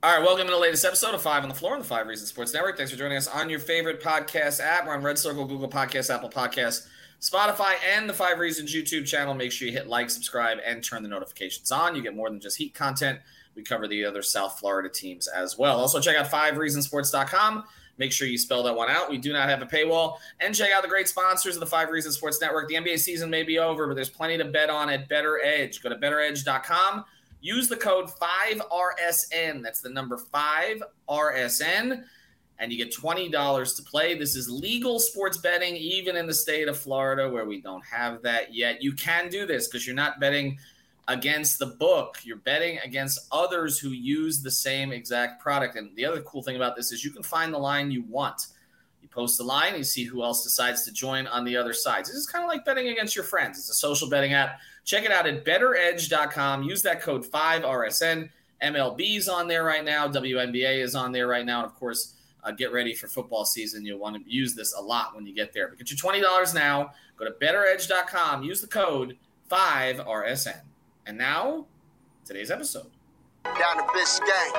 All right, welcome to the latest episode of Five on the Floor on the Five Reasons Sports Network. Thanks for joining us on your favorite podcast app. We're on Red Circle, Google Podcasts, Apple Podcasts, Spotify, and the Five Reasons YouTube channel. Make sure you hit like, subscribe, and turn the notifications on. You get more than just Heat content. We cover the other South Florida teams as well. Also, check out fivereasonsports.com. Make sure you spell that one out. We do not have a paywall. And check out the great sponsors of the Five Reasons Sports Network. The NBA season may be over, but there's plenty to bet on at BettorEdge. Go to bettoredge.com. Use the code 5RSN. That's the number 5RSN. And you get $20 to play. This is legal sports betting, even in the state of Florida where we don't have that yet. You can do this because you're not betting against the book. You're betting against others who use the same exact product. And the other cool thing about this is you can find the line you want. You post the line, you see who else decides to join on the other sides. This is kind of like betting against your friends. It's a social betting app. Check it out at bettoredge.com. Use that code 5RSN. MLB's on there right now. WNBA is on there right now. And of course, uh, get ready for football season. You'll want to use this a lot when you get there. But get your $20 now. Go to bettoredge.com. Use the code 5RSN. And now, today's episode. Down to Biscayne.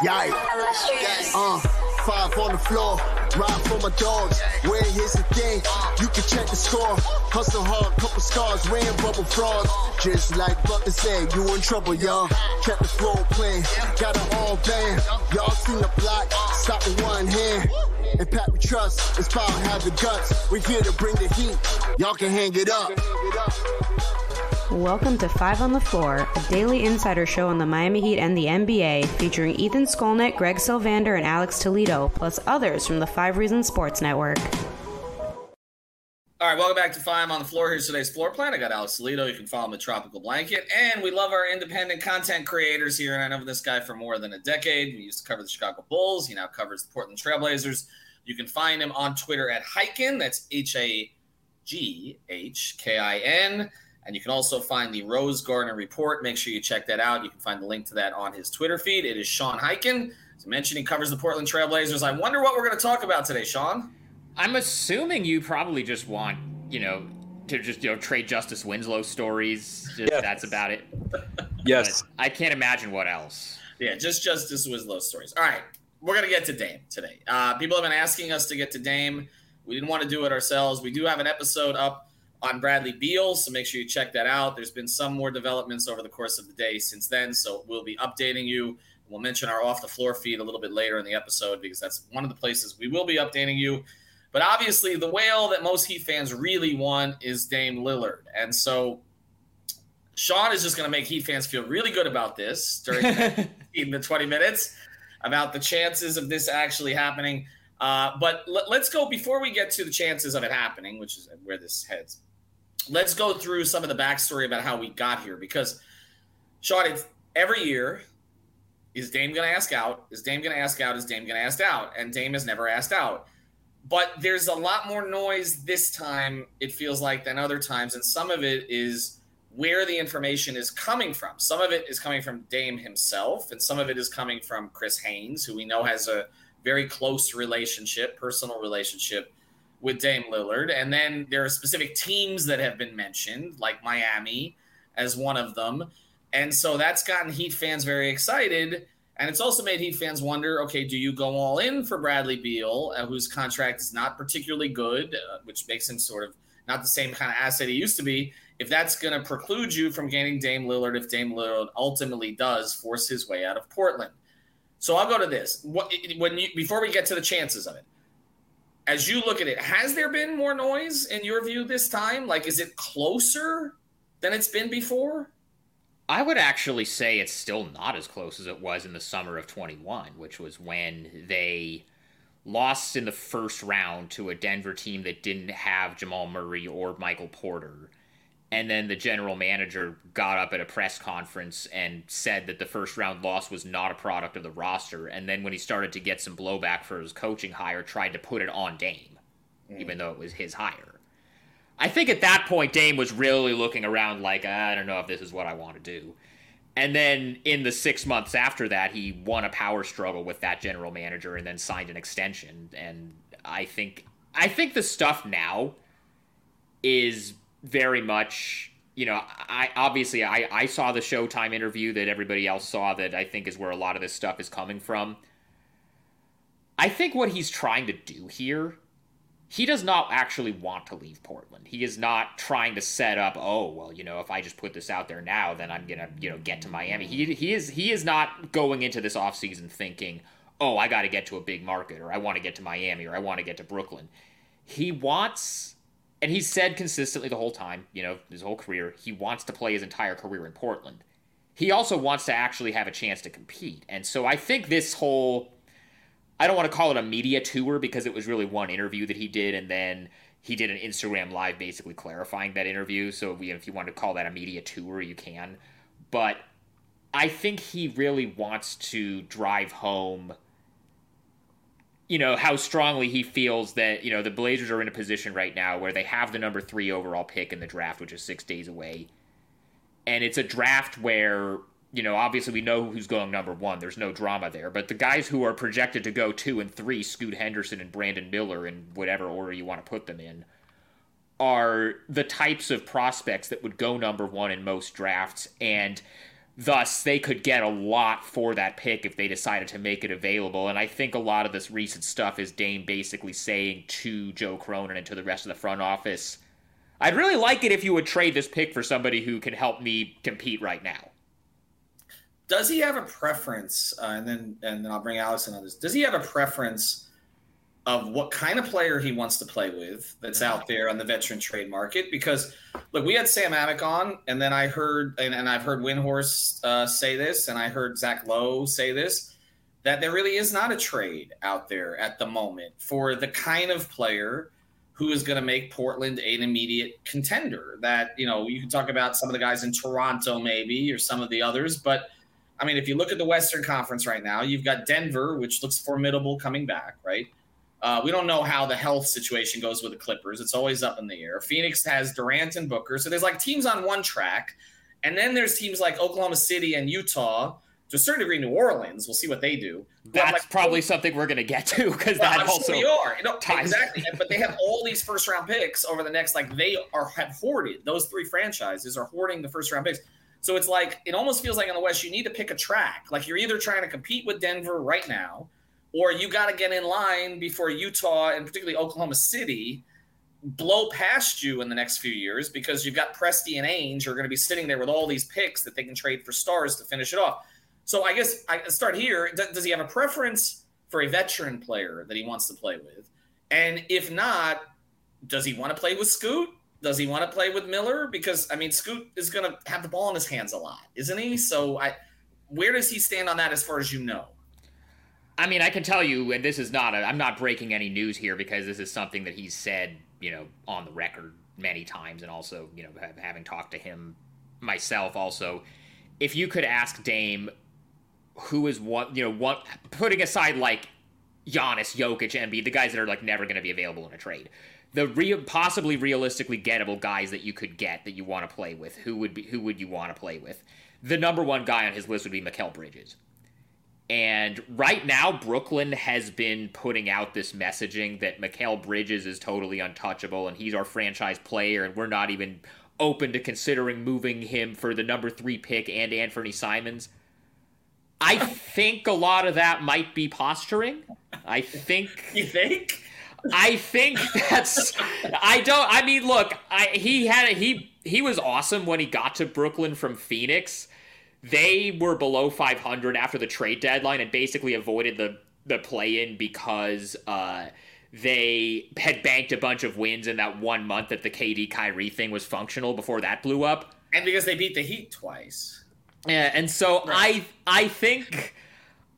Yikes. Uh, five on the floor. Ride for my dogs. Where here's the thing. You can check the score. Hustle hard, couple scars. Wearing bubble frogs. Just like Butler said, you in trouble, y'all. Kept the floor playing. Got it all band. Y'all seen the block. Stop with one hand. And Pat we trust. It's power have the guts. We're here to bring the heat. Y'all can hang it up. Welcome to Five on the Floor, a daily insider show on the Miami Heat and the NBA, featuring Ethan Skolnick, Greg Sylvander, and Alex Toledo, plus others from the Five Reasons Sports Network. All right, welcome back to Five on the Floor. Here's today's floor plan. I got Alex Toledo. You can follow him at Tropical Blanket. And we love our independent content creators here. And I know this guy for more than a decade. We used to cover the Chicago Bulls. He now covers the Portland Trailblazers. You can find him on Twitter at Highkin. That's H A G H K I N. And you can also find the Rose Garden Report. Make sure you check that out. You can find the link to that on his Twitter feed. It is Sean Highkin. As I mentioned, he covers the Portland Trailblazers. I wonder what we're going to talk about today, Sean. I'm assuming you probably just want, you know, to just, you know, trade Justice Winslow stories. Just, Yes. That's about it. Yes. But I can't imagine what else. Yeah, just Justice Winslow stories. All right, we're going to get to Dame today. Uh, people have been asking us to get to Dame. We didn't want to do it ourselves. We do have an episode up on Bradley Beal, so make sure you check that out. There's been some more developments over the course of the day since then, so we'll be updating you. We'll mention our off the floor feed a little bit later in the episode because that's one of the places we will be updating you. But obviously, the whale that most Heat fans really want is Dame Lillard. And so Sean is just going to make Heat fans feel really good about this during the 15 to 20 minutes about the chances of this actually happening. Uh, but let, let's go before we get to the chances of it happening, which is where this heads. Let's go through some of the backstory about how we got here because Sean, it's every year is Dame to ask out? Is Dame to ask out? Is Dame to ask out? And Dame has never asked out. But there's a lot more noise this time, it feels like, than other times. And some of it is where the information is coming from. Some of it is coming from Dame himself, and some of it is coming from Chris Haynes, who we know has a very close relationship, personal relationship with Dame Lillard. And then there are specific teams that have been mentioned, like Miami as one of them. And so that's gotten Heat fans very excited. And it's also made Heat fans wonder okay, do you go all in for Bradley Beal, uh, whose contract is not particularly good, uh, which makes him sort of not the same kind of asset he used to be? If that's going to preclude you from gaining Dame Lillard, if Dame Lillard ultimately does force his way out of Portland. So I'll go to this. What when you before we get to the chances of it, as you look at it, has there been more noise in your view this time? Like, is it closer than it's been before? I would actually say it's still not as close as it was in the summer of 21, which was when they lost in the first round to a Denver team that didn't have Jamal Murray or Michael Porter. And then the general manager got up at a press conference and said that the first round loss was not a product of the roster. And then when he started to get some blowback for his coaching hire, tried to put it on Dame, mm. even though it was his hire. I think at that point, Dame was really looking around like, I don't know if this is what I want to do. And then in the six months after that, he won a power struggle with that general manager and then signed an extension. And I think I think the stuff now is very much you know I obviously I, I saw the Showtime interview that everybody else saw that I think is where a lot of this stuff is coming from. I think what he's trying to do here he does not actually want to leave Portland. He is not trying to set up, oh, well, you know, if I just put this out there now, then I'm to, you know, get to Miami. He, he is he is not going into this offseason thinking, oh, I got to get to a big market or I want to get to Miami or I want to get to Brooklyn. He wants and he's said consistently the whole time, you know, his whole career, he wants to play his entire career in Portland. He also wants to actually have a chance to compete. And so I think this whole I don't want to call it a media tour because it was really one interview that he did, and then he did an Instagram live basically clarifying that interview. So if you want to call that a media tour, you can. But I think he really wants to drive home you know how strongly he feels that you know the Blazers are in a position right now where they have the number 3 overall pick in the draft which is 6 days away. And it's a draft where you know, obviously we know who's going number one. There's no drama there. But the guys who are projected to go two and three, Scoot Henderson and Brandon Miller, in whatever order you want to put them in, are the types of prospects that would go number one in most drafts. And thus, they could get a lot for that pick if they decided to make it available. And I think a lot of this recent stuff is Dame basically saying to Joe Cronin and to the rest of the front office, I'd really like it if you would trade this pick for somebody who can help me compete right now does he have a preference? Uh, and then and then I'll bring in on this. Does he have a preference of what kind of player he wants to play with that's out there on the veteran trade market? Because look, we had Sam Amick on, and then I heard and, and I've heard Windhorst uh, say this, and I heard Zach Lowe say this that there really is not a trade out there at the moment for the kind of player who is going to make Portland an immediate contender. That you know you can talk about some of the guys in Toronto maybe or some of the others, but I mean, if you look at the Western Conference right now, you've got Denver, which looks formidable coming back, right? Uh, we don't know how the health situation goes with the Clippers. It's always up in the air. Phoenix has Durant and Booker. So there's like teams on one track. And then there's teams like Oklahoma City and Utah. To a certain degree, New Orleans. We'll see what they do. That's like, probably something we're going to get to because well, that I'm also sure we are. You know, exactly. but they have all these first round picks over the next. Like they are have hoarded. Those three franchises are hoarding the first round picks. So it's like it almost feels like in the West you need to pick a track. Like you're either trying to compete with Denver right now, or you got to get in line before Utah and particularly Oklahoma City blow past you in the next few years because you've got Presti and Ainge are going to be sitting there with all these picks that they can trade for stars to finish it off. So I guess I start here. Does he have a preference for a veteran player that he wants to play with? And if not, does he want to play with Scoot? Does he want to play with Miller? Because I mean, Scoot is going to have the ball in his hands a lot, isn't he? So I, where does he stand on that as far as you know? I mean, I can tell you, and this is not, i am not breaking any news here because this is something that he's said, you know, on the record many times, and also, you know, having talked to him myself also. If you could ask Dame, who is what, you know, what, putting aside like Giannis, Jokic, Embiid, the guys that are like never going to be available in a trade the real possibly realistically gettable guys that you could get that you want to play with, who would be who would you want to play with? The number one guy on his list would be Mikal Bridges. And right now, Brooklyn has been putting out this messaging that Mikal Bridges is totally untouchable and he's our franchise player, and we're not even open to considering moving him for the number three pick and Anthony Simons. I think a lot of that might be posturing. I think. You think? I think that's. I don't. I mean, look. I he had a, he he was awesome when he got to Brooklyn from Phoenix. They were below 500 after the trade deadline and basically avoided the the play in because uh, they had banked a bunch of wins in that one month that the KD Kyrie thing was functional before that blew up. And because they beat the Heat twice. Yeah, and so right. I I think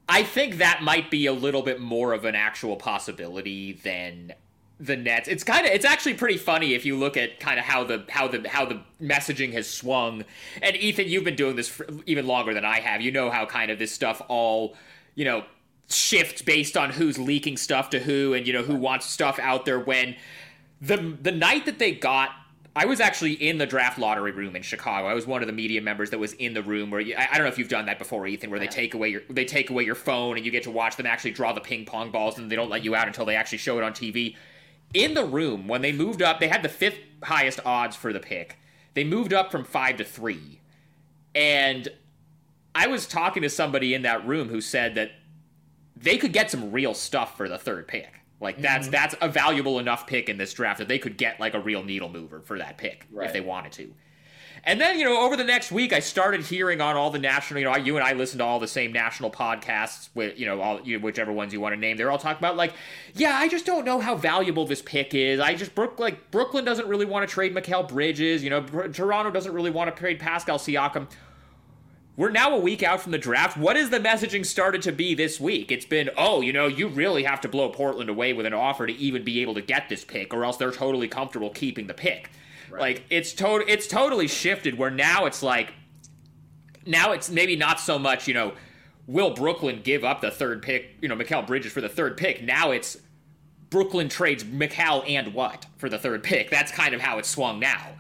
I think that might be a little bit more of an actual possibility than the Nets. It's kind of it's actually pretty funny if you look at kind of how the how the how the messaging has swung. And Ethan, you've been doing this for even longer than I have. You know how kind of this stuff all, you know, shift based on who's leaking stuff to who and you know who wants stuff out there when the the night that they got I was actually in the draft lottery room in Chicago. I was one of the media members that was in the room where you, I, I, don't know if you've done that before, Ethan, where they take away your they take away your phone and you get to watch them actually draw the ping pong balls and they don't let you out until they actually show it on TV. In the room when they moved up, they had the fifth highest odds for the pick. They moved up from five to three, and I was talking to somebody in that room who said that they could get some real stuff for the third pick. Like that's mm-hmm. that's a valuable enough pick in this draft that they could get like a real needle mover for that pick right. if they wanted to. And then, you know, over the next week, I started hearing on all the national, you know, you and I listen to all the same national podcasts with, you know, all you, whichever ones you want to name. They're all talking about like, yeah, I just don't know how valuable this pick is. I just Brook like Brooklyn doesn't really want to trade Mikal Bridges. You know, Toronto doesn't really want to trade Pascal Siakam we're now a week out from the draft. What is the messaging started to be this week? It's been, oh, you know, you really have to blow Portland away with an offer to even be able to get this pick, or else they're totally comfortable keeping the pick. Right. Like it's to- it's totally shifted where now it's like now it's maybe not so much, you know, will Brooklyn give up the third pick, you know, Mikal Bridges for the third pick. Now it's Brooklyn trades Mikal and what for the third pick. That's kind of how it's swung now.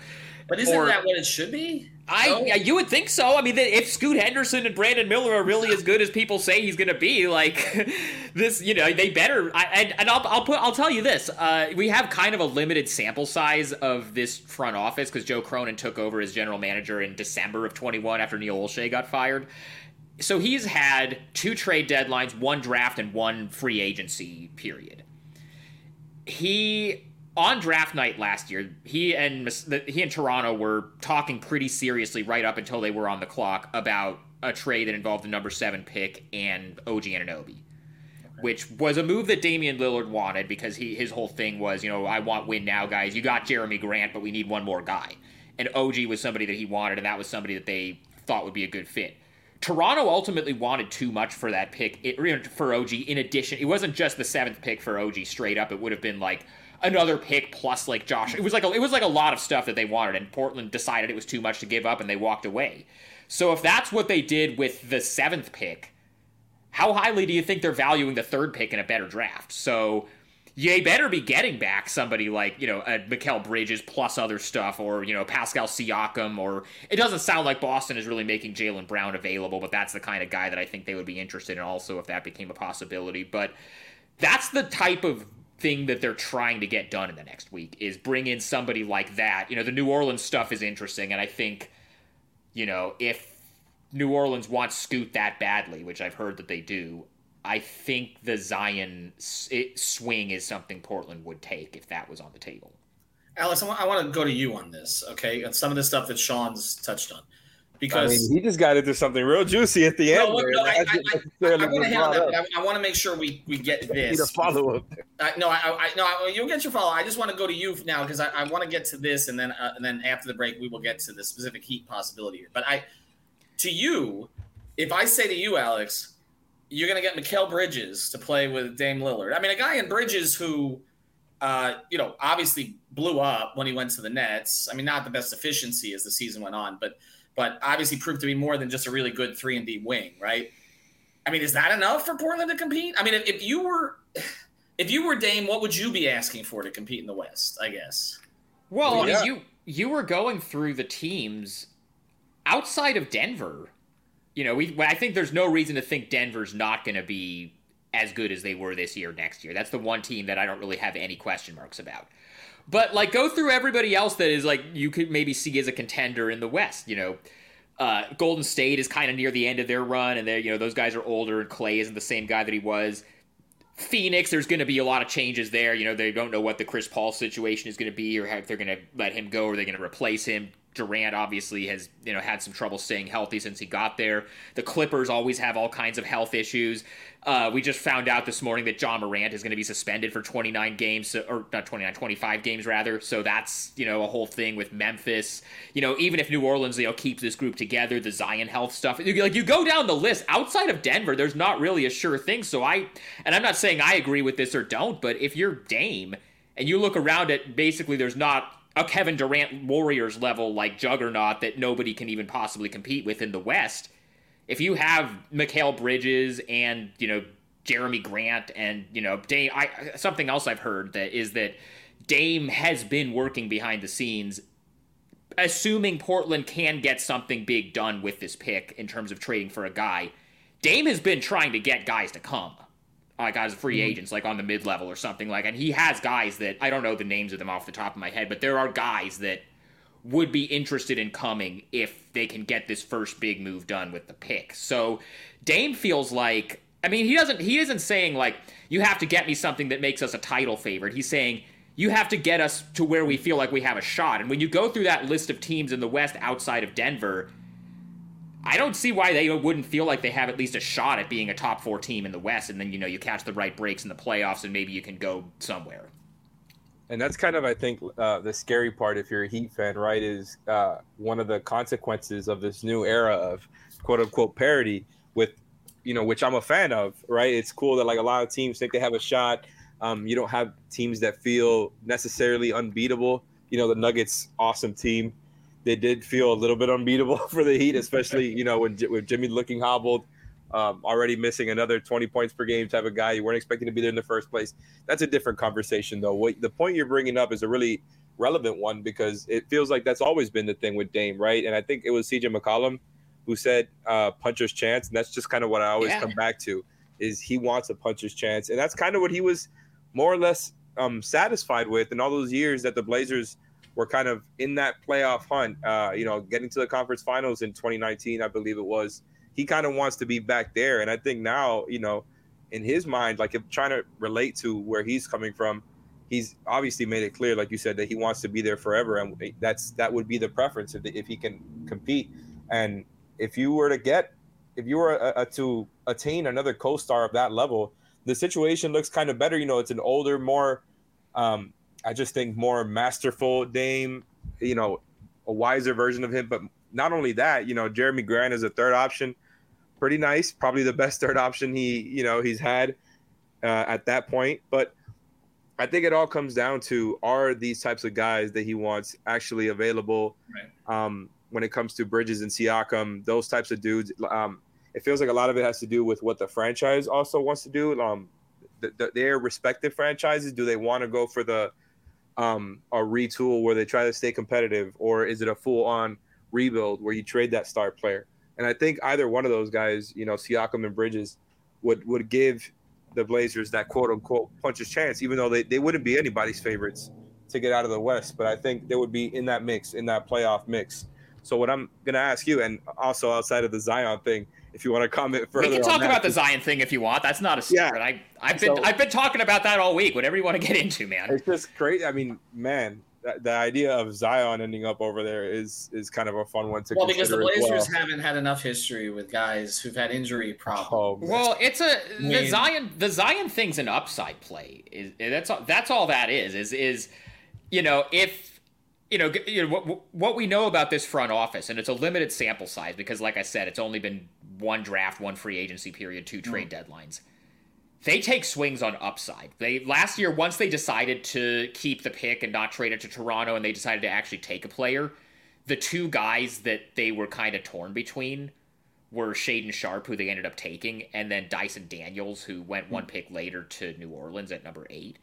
But isn't or, that what it should be? I no? yeah, you would think so. I mean, if Scoot Henderson and Brandon Miller are really as good as people say he's going to be, like this, you know, they better. I, and, and I'll, I'll put I'll tell you this: uh, we have kind of a limited sample size of this front office because Joe Cronin took over as general manager in December of 21 after Neil Olshey got fired. So he's had two trade deadlines, one draft, and one free agency period. He on draft night last year, he and he and Toronto were talking pretty seriously right up until they were on the clock about a trade that involved the number seven pick and OG Anunoby, okay. which was a move that Damian Lillard wanted because he his whole thing was, you know, I want win now, guys. You got Jerami Grant, but we need one more guy, and OG was somebody that he wanted, and that was somebody that they thought would be a good fit. Toronto ultimately wanted too much for that pick it, for OG. In addition, it wasn't just the seventh pick for OG straight up. It would have been like another pick plus like Josh. It was like a, it was like a lot of stuff that they wanted, and Portland decided it was too much to give up, and they walked away. So if that's what they did with the seventh pick, how highly do you think they're valuing the third pick in a better draft? So you better be getting back somebody like you know a Mikal Bridges plus other stuff, or you know Pascal Siakam, or it doesn't sound like Boston is really making Jaylen Brown available, but that's the kind of guy that I think they would be interested in also if that became a possibility. But that's the type of thing that they're trying to get done in the next week is bring in somebody like that. You know, the New Orleans stuff is interesting, and I think, you know, if New Orleans wants Scoot that badly, which I've heard that they do, I think the Zion swing is something Portland would take if that was on the table. Alex, I want, to go to you on this, okay? And some of the stuff that Sean's touched on because I mean, he just got into something real juicy at the end. No, no, I, I, I, I want to make sure we, we get this. a follow up. no, I, I, no, you'll get your follow. I just want to go to you now because I, I want to get to this, and then uh, and then after the break we will get to the specific Heat possibility. Here. But I, to you, if I say to you, Alex, you're going to get Mikal Bridges to play with Dame Lillard. I mean, a guy in Bridges who. Uh, you know, obviously blew up when he went to the Nets. I mean, not the best efficiency as the season went on, but but obviously proved to be more than just a really good three and D wing, right? I mean, is that enough for Portland to compete? I mean, if, if you were if you were Dame, what would you be asking for to compete in the West? I guess. Well, yeah. you you were going through the teams outside of Denver. You know, we I think there's no reason to think Denver's not going to be as good as they were this year next year. That's the one team that I don't really have any question marks about. But like go through everybody else that is like you could maybe see as a contender in the West. You know, uh, Golden State is kind of near the end of their run, and they you know those guys are older, and Clay isn't the same guy that he was. Phoenix, there's going to be a lot of changes there. You know, they don't know what the Chris Paul situation is going to be, or if they're going to let him go, or they're going to replace him. Durant obviously has you know had some trouble staying healthy since he got there. The Clippers always have all kinds of health issues. Uh, we just found out this morning that Ja Morant is going to be suspended for 29 games, or not 29, 25 games rather. So that's you know a whole thing with Memphis. You know, even if New Orleans you know keeps this group together, the Zion health stuff. Like you go down the list outside of Denver, there's not really a sure thing. So I, and I'm not saying I agree with this or don't, but if you're Dame and you look around at basically there's not a Kevin Durant Warriors level like juggernaut that nobody can even possibly compete with in the West. If you have Mikal Bridges and you know Jerami Grant and you know Dame, I, something else I've heard that is that Dame has been working behind the scenes, assuming Portland can get something big done with this pick in terms of trading for a guy. Dame has been trying to get guys to come like as free mm-hmm. agents, like on the mid level or something like. And he has guys that I don't know the names of them off the top of my head, but there are guys that would be interested in coming if they can get this first big move done with the pick. So Dame feels like I mean he doesn't he isn't saying like you have to get me something that makes us a title favorite. He's saying you have to get us to where we feel like we have a shot. And when you go through that list of teams in the West outside of Denver, I don't see why they wouldn't feel like they have at least a shot at being a top four team in the West, and then you know you catch the right breaks in the playoffs, and maybe you can go somewhere. And that's kind of, I think, uh, the scary part if you're a Heat fan, right? Is uh, one of the consequences of this new era of quote unquote parity with, you know, which I'm a fan of, right? It's cool that like a lot of teams think they have a shot. Um, you don't have teams that feel necessarily unbeatable. You know, the Nuggets, awesome team they did feel a little bit unbeatable for the Heat, especially you know when with Jimmy looking hobbled, um, already missing another 20 points per game type of guy. You weren't expecting to be there in the first place. That's a different conversation, though. What the point you're bringing up is a really relevant one because it feels like that's always been the thing with Dame, right? And I think it was CJ McCollum who said uh, puncher's chance, and that's just kind of what I always yeah. come back to is he wants a puncher's chance, and that's kind of what he was more or less um, satisfied with in all those years that the Blazers were kind of in that playoff hunt. Uh, you know, getting to the conference finals in 2019, I believe it was. He kind of wants to be back there, and I think now, you know, in his mind, like if trying to relate to where he's coming from, he's obviously made it clear, like you said, that he wants to be there forever, and that's that would be the preference if, if he can compete. And if you were to get, if you were a, a, to attain another co-star of that level, the situation looks kind of better. You know, it's an older, more um, I just think more masterful Dame, you know, a wiser version of him. But not only that, you know, Jerami Grant is a third option, pretty nice, probably the best third option he, you know, he's had uh, at that point. But I think it all comes down to are these types of guys that he wants actually available right. um, when it comes to Bridges and Siakam, those types of dudes. Um, it feels like a lot of it has to do with what the franchise also wants to do. Um, the, the, their respective franchises, do they want to go for the um, a retool where they try to stay competitive, or is it a full on rebuild where you trade that star player? And I think either one of those guys, you know, Siakam and Bridges, would would give the Blazers that quote unquote puncher's chance, even though they, they wouldn't be anybody's favorites to get out of the West. But I think they would be in that mix, in that playoff mix. So what I'm gonna ask you, and also outside of the Zion thing, if you want to comment further. We can talk about the Zion thing if you want. That's not a secret. Yeah. I I've been so, I've been talking about that all week. Whatever you want to get into, man. It's just crazy. I mean, man, the, the idea of Zion ending up over there is is kind of a fun one to. Well, because the Blazers well. haven't had enough history with guys who've had injury problems. Oh, well, it's a I mean, the Zion the Zion thing's an upside play. Is eh, that's all, that's all that is. Is is you know if you know, you know what, what we know about this front office, and it's a limited sample size because, like I said, it's only been one draft, one free agency period, two trade mm. deadlines. They take swings on upside. They last year, once they decided to keep the pick and not trade it to Toronto, and they decided to actually take a player, the two guys that they were kind of torn between were Shaedon Sharpe, who they ended up taking, and then Dyson Daniels, who went one mm. pick later to New Orleans at number eight.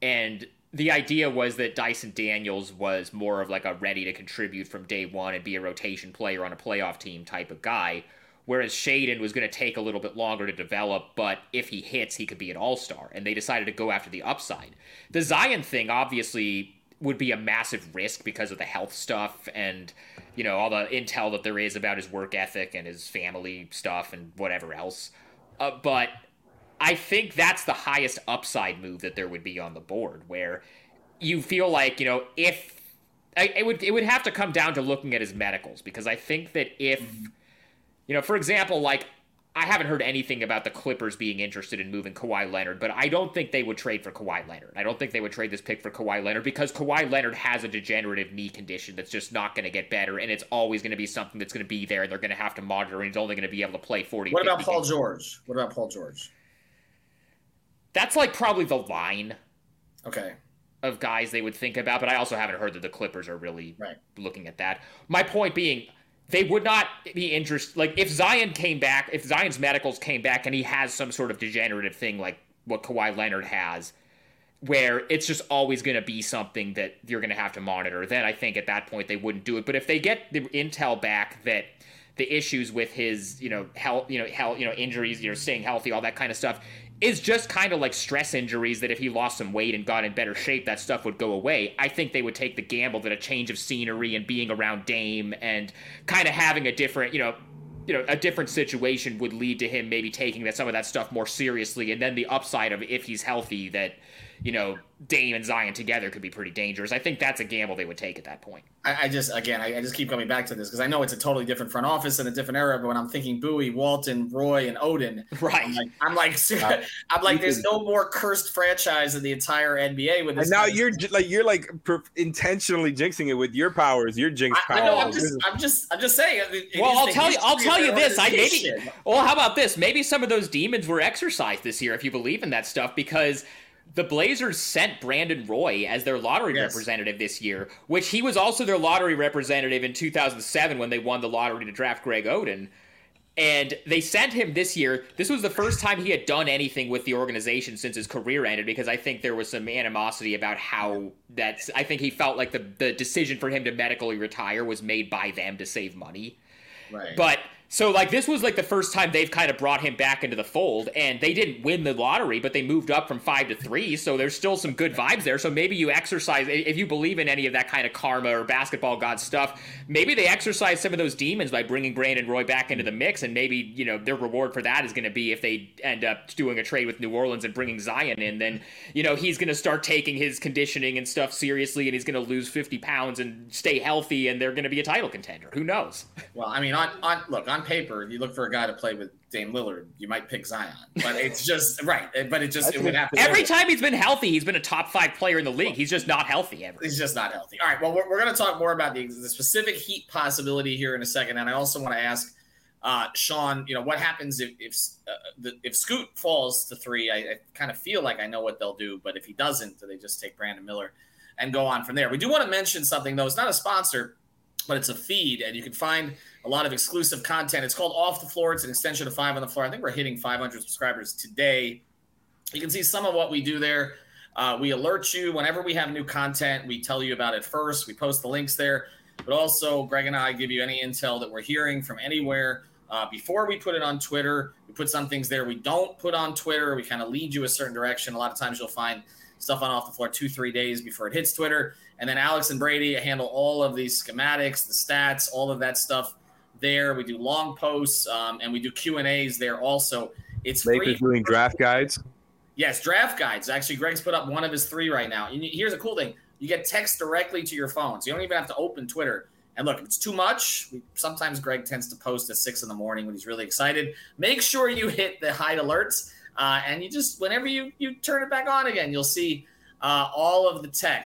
And the idea was that Dyson Daniels was more of like a ready to contribute from day one and be a rotation player on a playoff team type of guy, whereas Shaedon was going to take a little bit longer to develop, but if he hits, he could be an all star. And they decided to go after the upside. The Zion thing obviously would be a massive risk because of the health stuff and you know all the intel that there is about his work ethic and his family stuff and whatever else. Uh, but I think that's the highest upside move that there would be on the board, where you feel like, you know, if it would it would have to come down to looking at his medicals because I think that if you know, for example, like I haven't heard anything about the Clippers being interested in moving Kawhi Leonard, but I don't think they would trade for Kawhi Leonard. I don't think they would trade this pick for Kawhi Leonard because Kawhi Leonard has a degenerative knee condition that's just not going to get better, and it's always going to be something that's going to be there, and they're going to have to monitor, and he's only going to be able to play 40 What about Paul games. George? What about Paul George? That's like probably the line Okay. of guys they would think about, but I also haven't heard that the Clippers are really Right. looking at that. My point being, they would not be interested. Like if Zion came back, if Zion's medicals came back and he has some sort of degenerative thing like what Kawhi Leonard has, where it's just always going to be something that you're going to have to monitor, then I think at that point they wouldn't do it. But if they get the intel back that the issues with his, you know, health, you know, health, you know, injuries, you know, staying healthy, all that kind of stuff is just kind of like stress injuries that if he lost some weight and got in better shape, that stuff would go away. I think they would take the gamble that a change of scenery and being around Dame and kind of having a different, you know, you know, a different situation would lead to him maybe taking that some of that stuff more seriously. And then the upside of if he's healthy, that you know, Dame and Zion together could be pretty dangerous. I think that's a gamble they would take at that point. I, I just again I, I just keep coming back to this because I know it's a totally different front office and a different era. But when I'm thinking Bowie, Walton, Roy, and Oden, Right. I'm like I'm like, uh, I'm like there's no more cursed franchise in the entire NBA with this. And now you're j- like you're like per- intentionally jinxing it with your powers, your jinx powers. I know. I'm just I'm just I'm just saying. it- it Well, I'll tell you. I'll tell you this. I maybe. Well, how about this? Maybe some of those demons were exercised this year, if you believe in that stuff, because the Blazers sent Brandon Roy as their lottery Yes. representative this year, which he was also their lottery representative in 2007 when they won the lottery to draft Greg Oden. And they sent him this year. This was the first time he had done anything with the organization since his career ended because I think there was some animosity about how that's. I think he felt like the, the decision for him to medically retire was made by them to save money. Right. But so like this was like the first time they've kind of brought him back into the fold, and they didn't win the lottery, but they moved up from five to three, so there's still some good vibes there. So maybe you exercise if you believe in any of that kind of karma or basketball god stuff. Maybe they exercise some of those demons by bringing Brandon Roy back into the mix, and maybe you know their reward for that is going to be if they end up doing a trade with New Orleans and bringing Zion in, then you know he's going to start taking his conditioning and stuff seriously, and he's going to lose 50 pounds and stay healthy, and they're going to be a title contender. Who knows? Well, I mean, on, on look paper, if you look for a guy to play with Dame Lillard, you might pick Zion, but it's just right. But it just it would have to Every time he's been healthy, he's been a top five player in the league. He's just not healthy ever. He's just not healthy. All right. Well, we're, we're going to talk more about the, the specific Heat possibility here in a second, and I also want to ask uh, Sean, you know, what happens if if uh, the, if Scoot falls to three? I, I kind of feel like I know what they'll do, but if he doesn't, do they just take Brandon Miller and go on from there? We do want to mention something though. It's not a sponsor, but it's a feed, and you can find a lot of exclusive content. It's called Off the Floor. It's an extension of Five on the Floor. I think we're hitting 500 subscribers today. You can see some of what we do there. Uh, we alert you whenever we have new content. We tell you about it first. We post the links there, but also Greg and I give you any intel that we're hearing from anywhere uh, before we put it on Twitter. We put some things there we don't put on Twitter. We kind of lead you a certain direction. A lot of times you'll find stuff on off the floor two three days before it hits Twitter, and then Alex and Brady handle all of these schematics, the stats, all of that stuff there. We do long posts um, and we do Q and A's there also. It's free. Lakers doing draft guides. Yes, draft guides. Actually, Greg's put up one of his three right now. And here's a cool thing: you get text directly to your phone, so you don't even have to open Twitter. And look, if it's too much, we, sometimes Greg tends to post at six in the morning when he's really excited. Make sure you hit the hide alerts, uh, and you just whenever you you turn it back on again, you'll see uh, all of the text.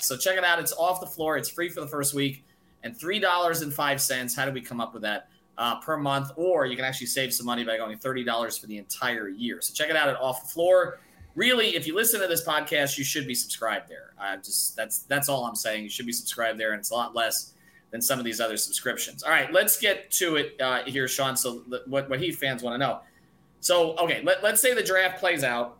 So check it out. It's off the floor. It's free for the first week, and three dollars and five cents. How did we come up with that? Uh, per month, or you can actually save some money by going thirty dollars for the entire year. So check it out at Off the Floor. Really, if you listen to this podcast, you should be subscribed there. I just that's that's all I'm saying. You should be subscribed there, and it's a lot less than some of these other subscriptions. All right, let's get to it uh, here, Sean. So what what Heat fans want to know. So okay, let, let's say the draft plays out,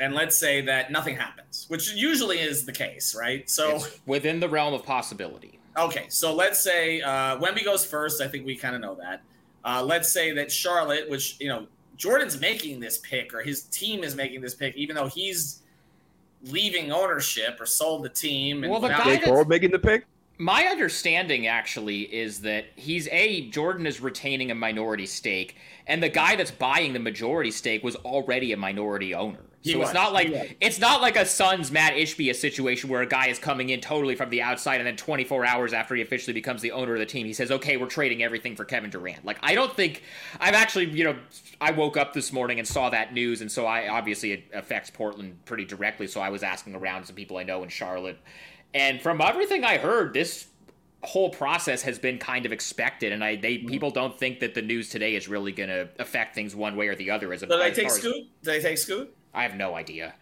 and let's say that nothing happens, which usually is the case, right? So It's within the realm of possibility. Okay, so let's say uh, Wemby goes first. I think we kind of know that. Uh, let's say that Charlotte, which you know Jordan's making this pick, or his team is making this pick, even though he's leaving ownership or sold the team. And Well, the guy Jake making the pick. My understanding actually is that he's a Jordan is retaining a minority stake, and the guy that's buying the majority stake was already a minority owner. He so was, it's not like he was. it's not like a Suns Mat Ishbia situation where a guy is coming in totally from the outside, and then 24 hours after he officially becomes the owner of the team, he says, "Okay, we're trading everything for Kevin Durant." Like I don't think I've actually, you know, I woke up this morning and saw that news, and so I obviously it affects Portland pretty directly. So I was asking around some people I know in Charlotte, and from everything I heard, this whole process has been kind of expected, and I they Mm-hmm. people don't think that the news today is really going to affect things one way or the other. As, So they as take far as- Scoot? Do they take Scoot? I have no idea.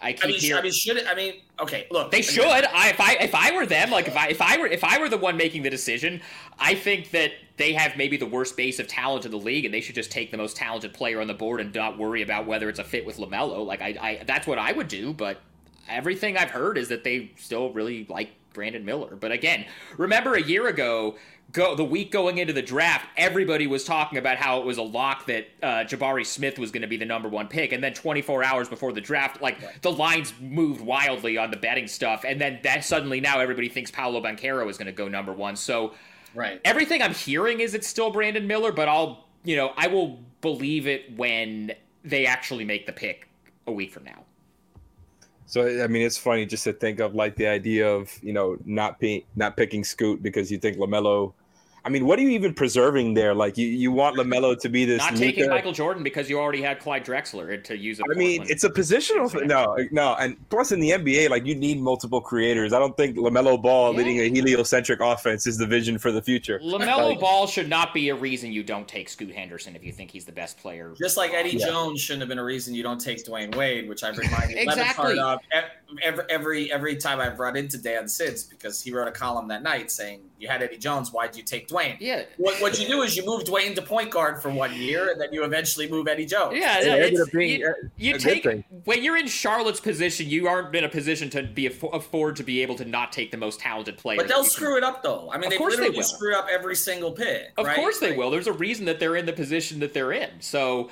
I keep I mean, hearing I mean, should it? I mean, okay, look. they should. I if I if I were them, like if I if I were if I were the one making the decision, I think that they have maybe the worst base of talent in the league, and they should just take the most talented player on the board and not worry about whether it's a fit with Lamelo. Like I, I that's what I would do. But everything I've heard is that they still really like Brandon Miller. But again, remember a year ago. Go the week going into the draft, everybody was talking about how it was a lock that uh, Jabari Smith was going to be the number one pick, and then 24 hours before the draft, like the lines moved wildly on the betting stuff, and then that suddenly now everybody thinks Paolo Banchero is going to go number one. So Right. everything I'm hearing is it's still Brandon Miller, but I'll you know I will believe it when they actually make the pick a week from now. So I mean, it's funny just to think of like the idea of you know not being not picking Scoot because you think Lamelo. I mean, what are you even preserving there? Like you, you want Lamelo to be this. Not taking Luka- Michael Jordan because you already had Clyde Drexler to use. I mean, it's a positional. thing. No, no, and plus in the NBA, like you need multiple creators. I don't think Lamelo Ball Yeah. leading a heliocentric offense is the vision for the future. Lamelo Like, Ball should not be a reason you don't take Scoot Henderson if you think he's the best player. Just like Eddie Yeah. Jones shouldn't have been a reason you don't take Dwyane Wade, which I've reminded Exactly. Le Batard of every, every every time I've run into Dan Sids because he wrote a column that night saying you had Eddie Jones, why'd you take Dwyane? Yeah. What, what you do is you move Dwyane to point guard for one year, and then you eventually move Eddie Jones. Yeah, It yeah, it's- being you, you take when you're in Charlotte's position, you aren't in a position to be affo- afford to be able to not take the most talented player. But they'll You can- screw it up though. I mean, Of they've course they literally will. screwed up every single pick. Of right? course they Like, will. There's a reason that they're in the position that they're in. So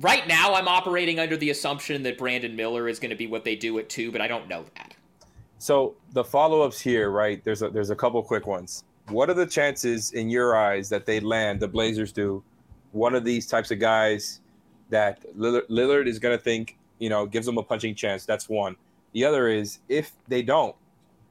right now, I'm operating under the assumption that Brandon Miller is going to be what they do at two, but I don't know that. So the follow-ups here, right? There's a there's a couple quick ones. What are the chances in your eyes that they land? The Blazers do one of these types of guys that Lillard, Lillard is going to think, you know, gives them a punching chance. That's one. The other is if they don't,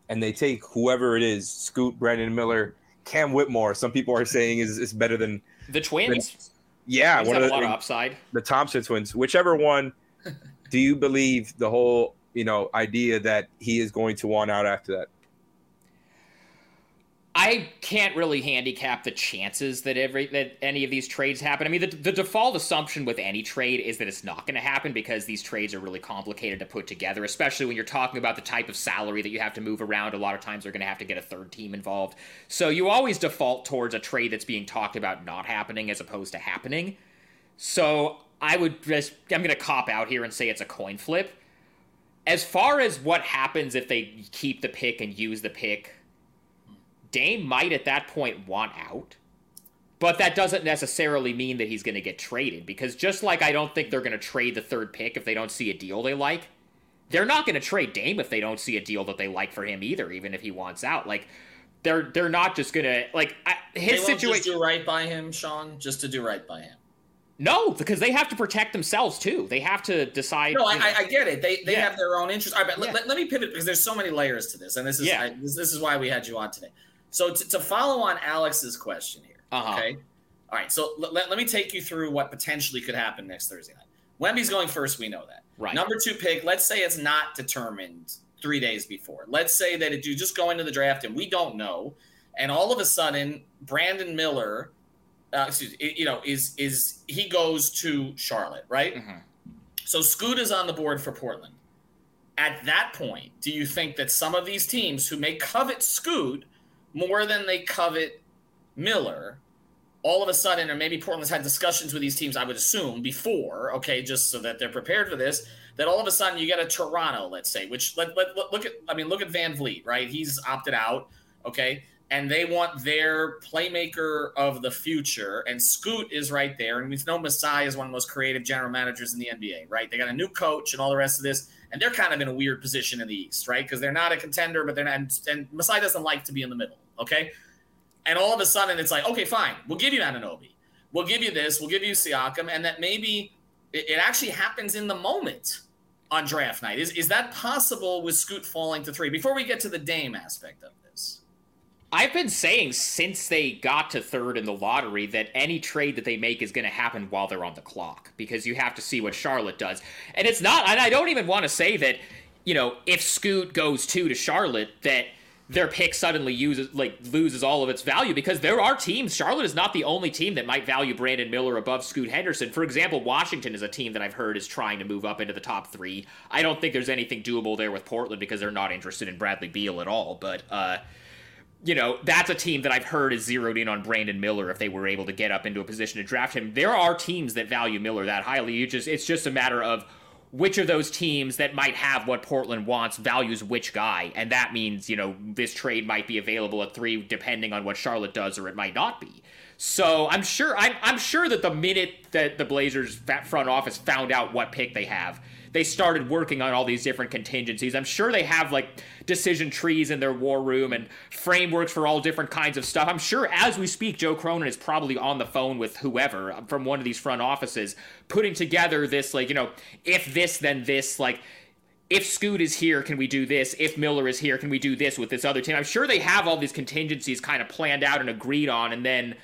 and they take whoever it is, Scoot, Brandon Miller, Cam Whitmore. Some people are saying is is better than The Twins, yeah, one of the, upside. the Thompson twins, whichever one. do you believe the whole you know idea that he is going to want out after that? I can't really handicap the chances that every that any of these trades happen. I mean, the, the default assumption with any trade is that it's not going to happen because these trades are really complicated to put together, especially when you're talking about the type of salary that you have to move around. A lot of times they're going to have to get a third team involved. So you always default towards a trade that's being talked about not happening as opposed to happening. So I would just I'm going to cop out here and say it's a coin flip. As far as what happens if they keep the pick and use the pick Dame might at that point want out. But that doesn't necessarily mean that he's going to get traded because just like I don't think they're going to trade the third pick if they don't see a deal they like, they're not going to trade Dame if they don't see a deal that they like for him either, even if he wants out. Like they're they're not just going to like I, his situation. do right by him, Sean, just to do right by him. No, because they have to protect themselves too. They have to decide. No, I, I, I get it. They they Yeah. have their own interest. All right, but Yeah. let, let, let me pivot because there's so many layers to this, and this is Yeah. I, this, this is why we had you on today. So to, to follow on Alex's question here, Uh-huh. okay. All right, so let, let, me take you through what potentially could happen next Thursday night. Wemby's going first, we know that. Right. Number two pick, let's say it's not determined three days before. Let's say that you just go into the draft and we don't know, and all of a sudden Brandon Miller, uh, excuse me, you know, is is he goes to Charlotte, right? Mm-hmm. So Scoot is on the board for Portland. At that point, do you think that some of these teams who may covet Scoot more than they covet Miller, all of a sudden, or maybe Portland's had discussions with these teams, I would assume, before, okay, just so that they're prepared for this, that all of a sudden you get a Toronto, let's say, which let, let, look at, I mean, look at VanVleet, right? He's opted out, okay, and they want their playmaker of the future, and Scoot is right there, and we know Masai is one of the most creative general managers in the NBA, right? They got a new coach and all the rest of this, and they're kind of in a weird position in the East, right? Because they're not a contender, but they're not, and, and Masai doesn't like to be in the middle, okay? And all of a sudden, it's like, okay, fine, we'll give you Anunoby, we'll give you this, we'll give you Siakam, and that maybe it, it actually happens in the moment on draft night. Is is that possible with Scoot falling to three? Before we get to the Dame aspect of this, I've been saying since they got to third in the lottery that any trade that they make is going to happen while they're on the clock because you have to see what Charlotte does. And it's not, and I don't even want to say that, you know, if Scoot goes two to Charlotte, that their pick suddenly uses like loses all of its value because there are teams. Charlotte is not the only team that might value Brandon Miller above Scoot Henderson. For example, Washington is a team that I've heard is trying to move up into the top three. I don't think there's anything doable there with Portland because they're not interested in Bradley Beal at all. But uh, you know, that's a team that I've heard is zeroed in on Brandon Miller if they were able to get up into a position to draft him. There are teams that value Miller that highly. You just it's just a matter of which of those teams that might have what Portland wants values which guy, and that means, you know, this trade might be available at 3 depending on what Charlotte does or it might not be. So, I'm sure I'm I'm sure that the minute that the Blazers front office found out what pick they have, they started working on all these different contingencies. I'm sure they have like decision trees in their war room and frameworks for all different kinds of stuff. I'm sure as we speak, Joe Cronin is probably on the phone with whoever uh, from one of these front offices putting together this, like, you know, if this, then this, like, if Scoot is here, can we do this? If Miller is here, can we do this with this other team? I'm sure they have all these contingencies kind of planned out and agreed on, and then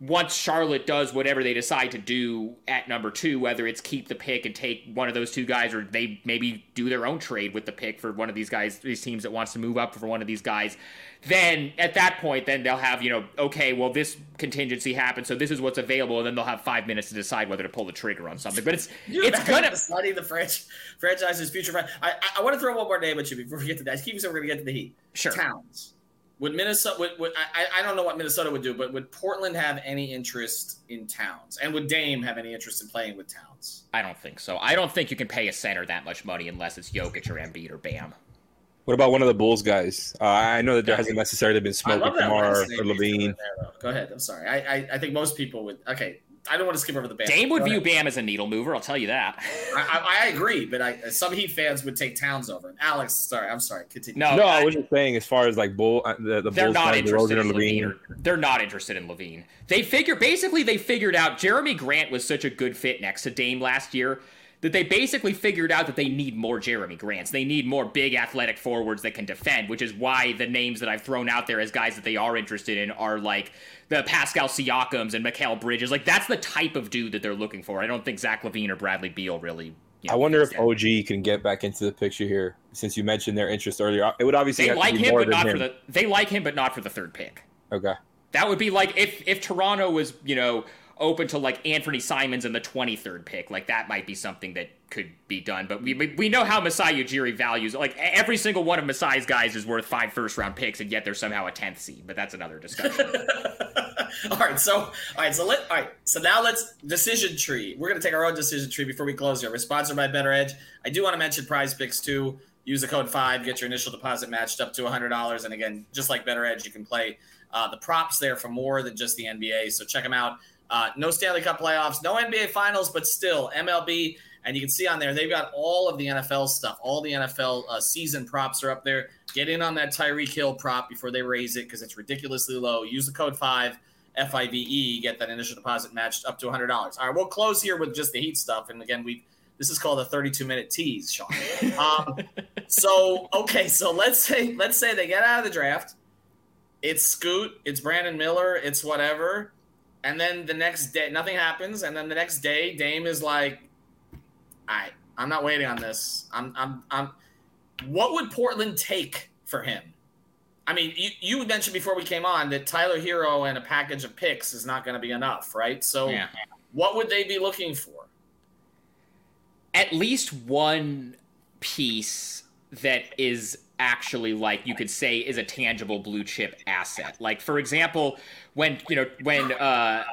once Charlotte does whatever they decide to do at number two, whether it's keep the pick and take one of those two guys, or they maybe do their own trade with the pick for one of these guys, these teams that wants to move up for one of these guys, then at that point, then they'll have, you know, okay, well, this contingency happened, so this is what's available, and then they'll have five minutes to decide whether to pull the trigger on something. But it's you it's gonna study the French franchise's future. I, I, I want to throw one more name at you before we get to that. Keep saying we're going to get to the Heat. Sure. Towns. Would Minnesota? Would, would I, I don't know what Minnesota would do, but would Portland have any interest in Towns? And would Dame have any interest in playing with Towns? I don't think so. I don't think you can pay a center that much money unless it's Jokic or Embiid or Bam. What about one of the Bulls guys? Uh, I know that there hasn't necessarily been I smoke love with that Kamar last name or you threw in LaVine. there. Go ahead. I'm sorry. I, I I think most people would. Okay, I don't want to skip over the Bam. Dame would Go view ahead. Bam as a needle mover. I'll tell you that. I, I, I agree, but I, some Heat fans would take Towns over. Alex, sorry, I'm sorry. Continue. No, No, I was just saying, as far as like Bull, uh, the, the they're Bulls, not guys, interested in or LaVine. LaVine. They're not interested in LaVine. They figure basically they figured out Jerami Grant was such a good fit next to Dame last year that they basically figured out that they need more Jerami Grants. They need more big athletic forwards that can defend, which is why the names that I've thrown out there as guys that they are interested in are like the Pascal Siakams and Mikal Bridges. Like that's the type of dude that they're looking for. I don't think Zach LaVine or Bradley Beal really. you know, I wonder if. OG can get back into the picture here, since you mentioned their interest earlier. It would obviously they have like to be him, but not him. for the. They like him, but not for the third pick. Okay. That would be like if if Toronto was, you know, open to like Anthony Simons in the 23rd pick, like that might be something that could be done. But we we know how Masai Ujiri values like every single one of Masai's guys is worth five first round picks, and yet they're somehow a 10th seed. But that's another discussion. all right, so all right, so let all right, so now let's decision tree. We're gonna take our own decision tree before we close here. We're sponsored by BettorEdge. I do want to mention PrizePicks too. Use the code five, get your initial deposit matched up to hundred dollars, and again, just like BettorEdge, you can play uh, the props there for more than just the NBA. So check them out. Uh, no Stanley Cup playoffs, no NBA Finals, but still MLB. And you can see on there they've got all of the NFL stuff. All the NFL uh, season props are up there. Get in on that Tyreek Hill prop before they raise it because it's ridiculously low. Use the code five F I V E. Get that initial deposit matched up to hundred dollars. All right, we'll close here with just the Heat stuff. And again, we this is called a 32 minute tease, Sean. Um, so okay, so let's say let's say they get out of the draft. It's Scoot, it's Brandon Miller, it's whatever, and then the next day nothing happens, and then the next day Dame is like, "All right, I'm not waiting on this. I'm I'm I'm." what would Portland take for him? I mean, you, you mentioned before we came on that Tyler Herro and a package of picks is not going to be enough, right? So, yeah. what would they be looking for? At least one piece that is actually like you could say is a tangible blue chip asset. Like for example, when you know when uh,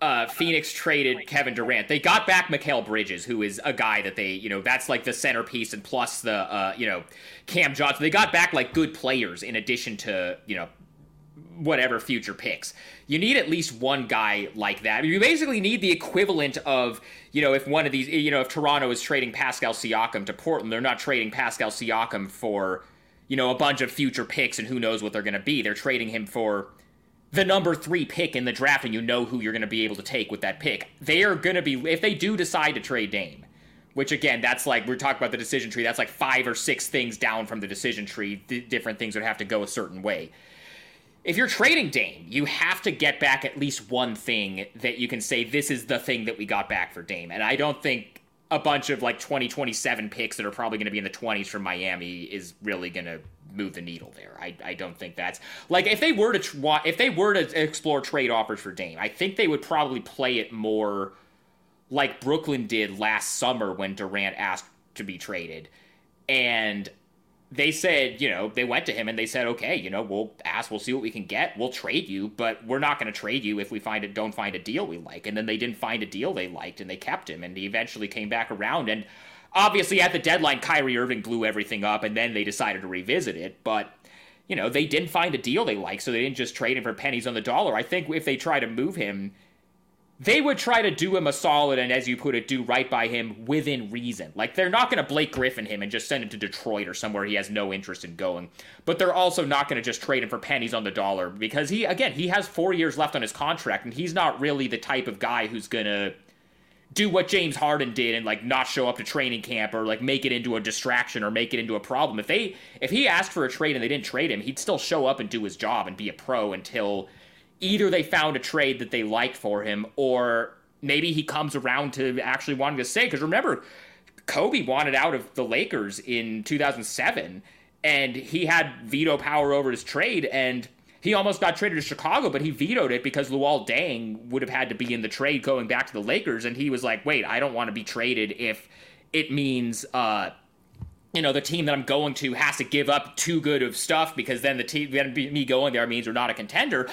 uh, Phoenix traded Kevin Durant, they got back Mikal Bridges, who is a guy that they you know that's like the centerpiece, and plus the uh, you know Cam Johnson. They got back like good players in addition to you know whatever future picks. You need at least one guy like that. You basically need the equivalent of, you know, if one of these, you know, if Toronto is trading Pascal Siakam to Portland, they're not trading Pascal Siakam for you know, a bunch of future picks and who knows what they're going to be. They're trading him for the number three pick in the draft, and you know who you're going to be able to take with that pick. They are going to be, if they do decide to trade Dame, which again, that's like, we're talking about the decision tree, that's like five or six things down from the decision tree. different things would have to go a certain way. If you're trading Dame, you have to get back at least one thing that you can say, this is the thing that we got back for Dame. And I don't think a bunch of like 2027 picks that are probably going to be in the 20s from Miami is really going to move the needle there. I, I don't think that's like if they were to tr- if they were to explore trade offers for Dame, I think they would probably play it more like Brooklyn did last summer when Durant asked to be traded. And they said, you know, they went to him and they said, okay, you know, we'll ask, we'll see what we can get, we'll trade you, but we're not going to trade you if we find it, don't find a deal we like. And then they didn't find a deal they liked, and they kept him, and he eventually came back around. And obviously, at the deadline, Kyrie Irving blew everything up, and then they decided to revisit it. But you know, they didn't find a deal they liked, so they didn't just trade him for pennies on the dollar. I think if they try to move him they would try to do him a solid and, as you put it, do right by him within reason. Like, they're not going to Blake Griffin him and just send him to Detroit or somewhere he has no interest in going. But they're also not going to just trade him for pennies on the dollar because he, again, he has four years left on his contract and he's not really the type of guy who's going to do what James Harden did and like not show up to training camp or like make it into a distraction or make it into a problem. If they if he asked for a trade and they didn't trade him, he'd still show up and do his job and be a pro until either they found a trade that they liked for him or maybe he comes around to actually wanting to stay. Because remember, Kobe wanted out of the Lakers in 2007 and he had veto power over his trade and he almost got traded to Chicago, but he vetoed it because Luol Deng would have had to be in the trade going back to the Lakers. And he was like, wait, I don't want to be traded if it means uh, you know the team that I'm going to has to give up too good of stuff because then the team then me going there means we're not a contender.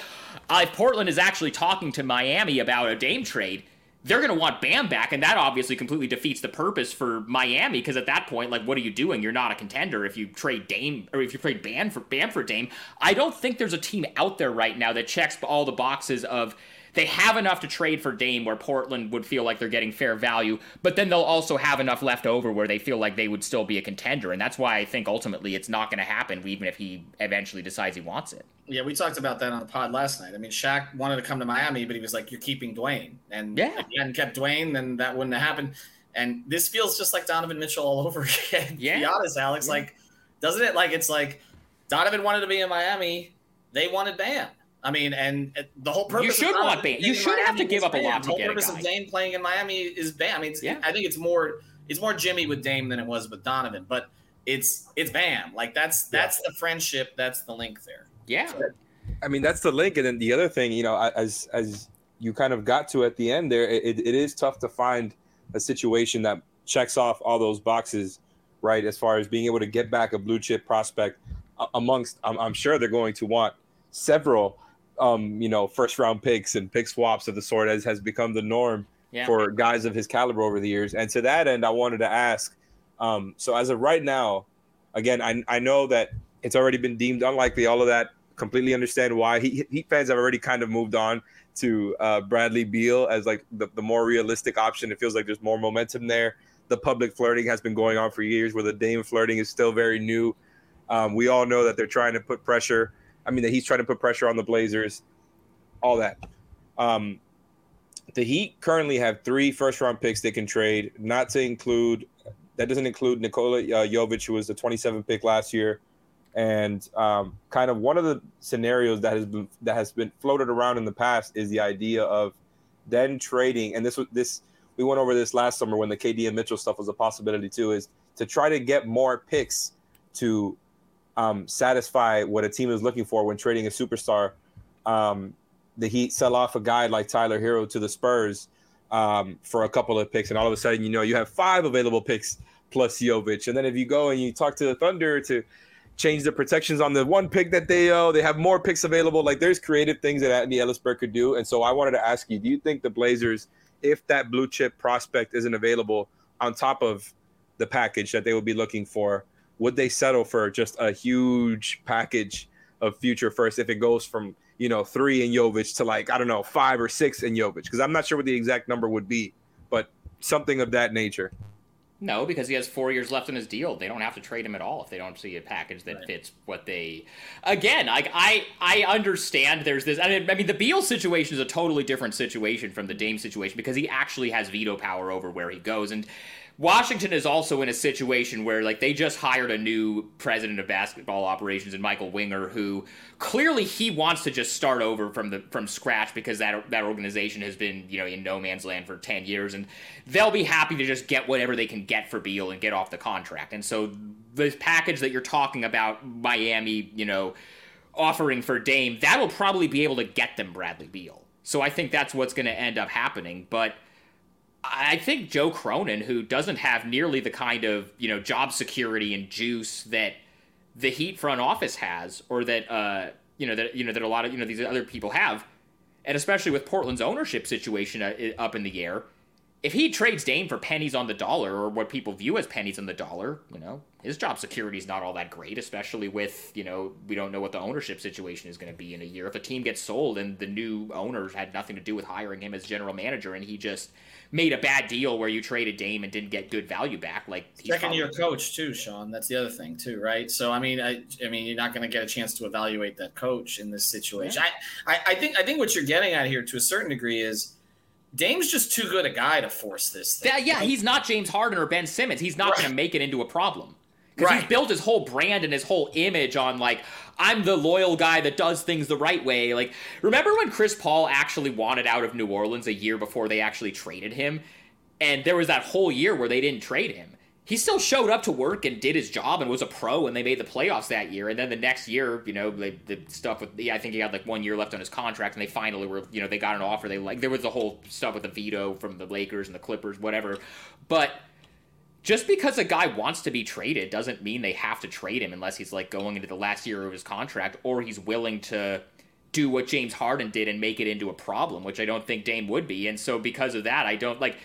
Uh, if Portland is actually talking to Miami about a Dame trade, they're going to want Bam back, and that obviously completely defeats the purpose for Miami because at that point, like, what are you doing? You're not a contender if you trade Dame or if you trade Bam for Bam for Dame. I don't think there's a team out there right now that checks all the boxes of they have enough to trade for Dame where Portland would feel like they're getting fair value, but then they'll also have enough left over where they feel like they would still be a contender. And that's why I think ultimately it's not going to happen, even if he eventually decides he wants it. Yeah, we talked about that on the pod last night. I mean, Shaq wanted to come to Miami, but he was like, "You're keeping Dwyane," and yeah. if he hadn't kept Dwyane, then that wouldn't have happened. And this feels just like Donovan Mitchell all over again. Yeah. to be honest, Alex, yeah. like, doesn't it? Like, it's like Donovan wanted to be in Miami, they wanted Bam. I mean, and the whole purpose. You should want Bam. You should have to give up Bam. a lot to the whole purpose of Dame playing in Miami is Bam. I mean, yeah. I think it's more it's more Jimmy with Dame than it was with Donovan, but it's it's Bam. Like that's that's yeah. the friendship. That's the link there. Yeah. So, I mean, that's the link, and then the other thing, you know, as as you kind of got to at the end there, it, it is tough to find a situation that checks off all those boxes, right? As far as being able to get back a blue chip prospect amongst, I'm, I'm sure they're going to want several um, you know, first round picks and pick swaps of the sort as has become the norm yeah. for guys of his caliber over the years. And to that end, I wanted to ask um, so as of right now, again, I, I know that it's already been deemed unlikely, all of that. Completely understand why. Heat, Heat fans have already kind of moved on to uh, Bradley Beal as like the, the more realistic option. It feels like there's more momentum there. The public flirting has been going on for years, where the Dame flirting is still very new. Um, we all know that they're trying to put pressure I mean, that he's trying to put pressure on the Blazers, all that. Um, the Heat currently have three first round picks they can trade, not to include that doesn't include Nikola uh, Jovic, who was the 27 pick last year, and um, kind of one of the scenarios that has been that has been floated around in the past is the idea of then trading, and this was this we went over this last summer when the KD and Mitchell stuff was a possibility too, is to try to get more picks to um, satisfy what a team is looking for when trading a superstar. Um, the Heat sell off a guy like Tyler Herro to the Spurs um, for a couple of picks, and all of a sudden, you know, you have five available picks plus Jovic. And then if you go and you talk to the Thunder to change the protections on the one pick that they owe, they have more picks available. Like there's creative things that Andy Elisberg could do. And so I wanted to ask you, do you think the Blazers, if that blue chip prospect isn't available on top of the package that they would be looking for, would they settle for just a huge package of future first if it goes from you know three in Jovic to like I don't know five or six in Jovic? Because I'm not sure what the exact number would be, but something of that nature. No, because he has four years left in his deal. They don't have to trade him at all if they don't see a package that right. fits what they. Again, like I, I understand. There's this. I mean, I mean, the Beal situation is a totally different situation from the Dame situation because he actually has veto power over where he goes, and Washington is also in a situation where like they just hired a new president of basketball operations and Michael Winger who clearly he wants to just start over from the from scratch because that that organization has been, you know, in no man's land for 10 years and they'll be happy to just get whatever they can get for Beal and get off the contract. And so the package that you're talking about Miami, you know, offering for Dame, that'll probably be able to get them Bradley Beal. So I think that's what's going to end up happening, but I think Joe Cronin, who doesn't have nearly the kind of you know job security and juice that the Heat front office has, or that uh, you know that you know that a lot of you know these other people have, and especially with Portland's ownership situation uh, up in the air, if he trades Dame for pennies on the dollar, or what people view as pennies on the dollar, you know, his job security is not all that great, especially with, you know, we don't know what the ownership situation is going to be in a year. If a team gets sold and the new owners had nothing to do with hiring him as general manager and he just made a bad deal where you traded Dame and didn't get good value back, like second year coach too, Sean. That's the other thing too, right? So I mean, I, I mean, you're not going to get a chance to evaluate that coach in this situation. Yeah. I, I, I think, I think what you're getting at here to a certain degree is Dame's just too good a guy to force this thing. Yeah, yeah he's not James Harden or Ben Simmons. He's not right. going to make it into a problem. Because right. he's built his whole brand and his whole image on like I'm the loyal guy that does things the right way. Like remember when Chris Paul actually wanted out of New Orleans a year before they actually traded him? And there was that whole year where they didn't trade him he still showed up to work and did his job and was a pro and they made the playoffs that year. And then the next year you know they, the stuff with yeah, i think he had like one year left on his contract and they finally were you know they got an offer. They like there was the whole stuff with the veto from the lakers and the clippers whatever. But just because a guy wants to be traded doesn't mean they have to trade him unless he's like going into the last year of his contract or he's willing to do what James Harden did and make it into a problem, which I don't think Dame would be. And so because of that, I don't like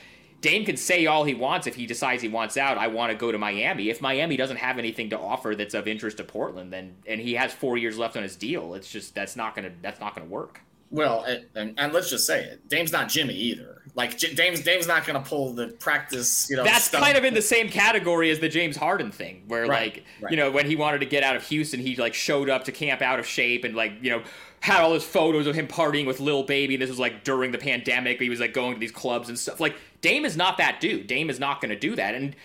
Dame can say all he wants if he decides he wants out. I want to go to Miami. If Miami doesn't have anything to offer that's of interest to Portland, then and he has four years left on his deal, it's just that's not gonna that's not gonna work. Well, and, and let's just say it, Dame's not Jimmy either. Like James, Dame's not gonna pull the practice. You know, that's stuff. kind of in the same category as the James Harden thing, where right, like right. you know when he wanted to get out of Houston, he like showed up to camp out of shape and like you know had all his photos of him partying with Lil Baby. And This was like during the pandemic. He was like going to these clubs and stuff. Like Dame is not that dude. Dame is not going to do that. And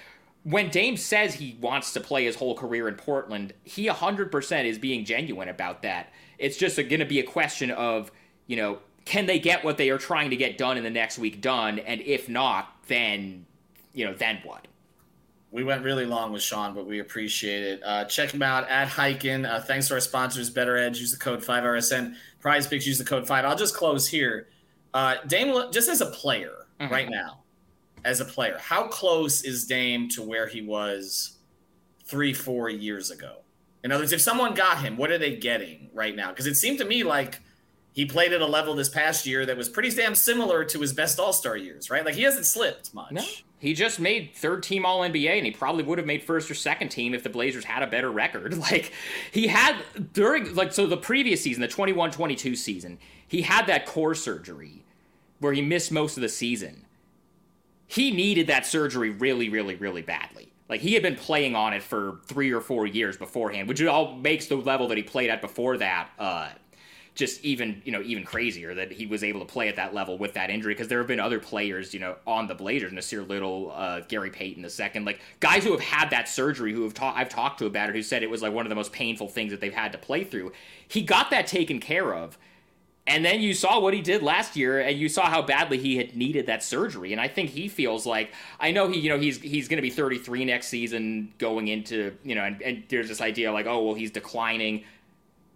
when Dame says he wants to play his whole career in Portland, he 100% is being genuine about that. It's just going to be a question of, you know, can they get what they are trying to get done in the next week done? And if not, then, you know, then what? We went really long with Sean, but we appreciate it. Uh, check him out at Highkin. Uh, thanks to our sponsors, BettorEdge. Use the code 5RSN. PrizePicks, use the code 5. I'll just close here. Uh, Dame, just as a player mm-hmm. right now, as a player, how close is Dame to where he was three, four years ago? In other words, if someone got him, what are they getting right now? Because it seemed to me like he played at a level this past year that was pretty damn similar to his best All Star years, right? Like he hasn't slipped much. No. He just made third team All NBA, and he probably would have made first or second team if the Blazers had a better record. Like, he had during, like, so the previous season, the 21 22 season, he had that core surgery where he missed most of the season. He needed that surgery really, really, really badly. Like, he had been playing on it for three or four years beforehand, which all makes the level that he played at before that uh, just even you know even crazier that he was able to play at that level with that injury because there have been other players you know on the Blazers, Nassir Little, uh, Gary Payton the second, like guys who have had that surgery who have ta- I've talked to about it who said it was like one of the most painful things that they've had to play through. He got that taken care of. And then you saw what he did last year, and you saw how badly he had needed that surgery. And I think he feels like I know he, you know, he's he's going to be 33 next season, going into you know, and, and there's this idea like, oh well, he's declining.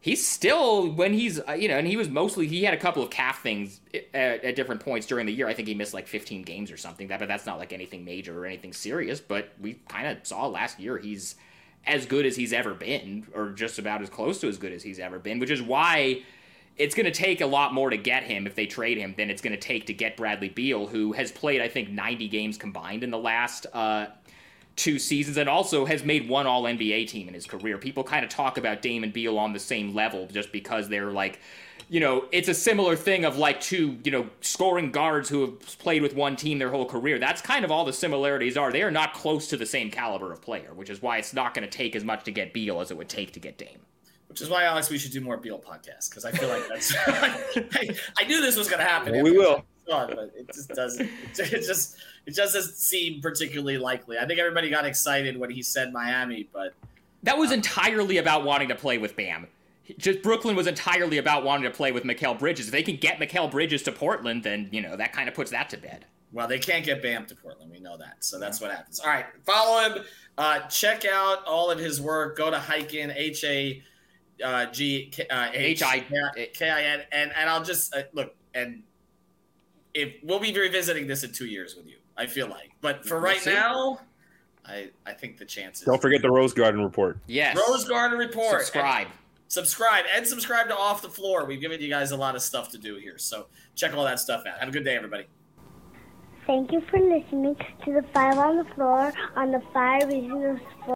He's still when he's uh, you know, and he was mostly he had a couple of calf things at, at different points during the year. I think he missed like 15 games or something. That, but that's not like anything major or anything serious. But we kind of saw last year he's as good as he's ever been, or just about as close to as good as he's ever been, which is why it's going to take a lot more to get him if they trade him than it's going to take to get Bradley Beal, who has played, I think, 90 games combined in the last uh, two seasons and also has made one All NBA team in his career. People kind of talk about Dame and Beal on the same level just because they're like, you know, it's a similar thing of like two, you know, scoring guards who have played with one team their whole career. That's kind of all the similarities are. They are not close to the same caliber of player, which is why it's not going to take as much to get Beal as it would take to get Dame. Which is why, Alex, we should do more Beal podcasts because I feel like that's. I, I, knew this was going to happen. Well, we will. But it just doesn't. It just it just doesn't seem particularly likely. I think everybody got excited when he said Miami, but that was entirely about wanting to play with Bam. Just Brooklyn was entirely about wanting to play with Mikal Bridges. If they can get Mikal Bridges to Portland, then you know that kind of puts that to bed. Well, they can't get Bam to Portland. We know that. So that's what happens. All right. Follow him. Uh, check out all of his work. Go to Highkin, H A uh, G uh, H I K I N, and and I'll just uh, look and if we'll be revisiting this in two years with you, I feel like. But for right now, I I think the chances. Don't forget the Rose Garden report. Yes, Rose Garden report. Subscribe. And subscribe and subscribe to Off the Floor. We've given you guys a lot of stuff to do here, so check all that stuff out. Have a good day, everybody. Thank you for listening to the Five on the Floor on the Five Reasons Sports.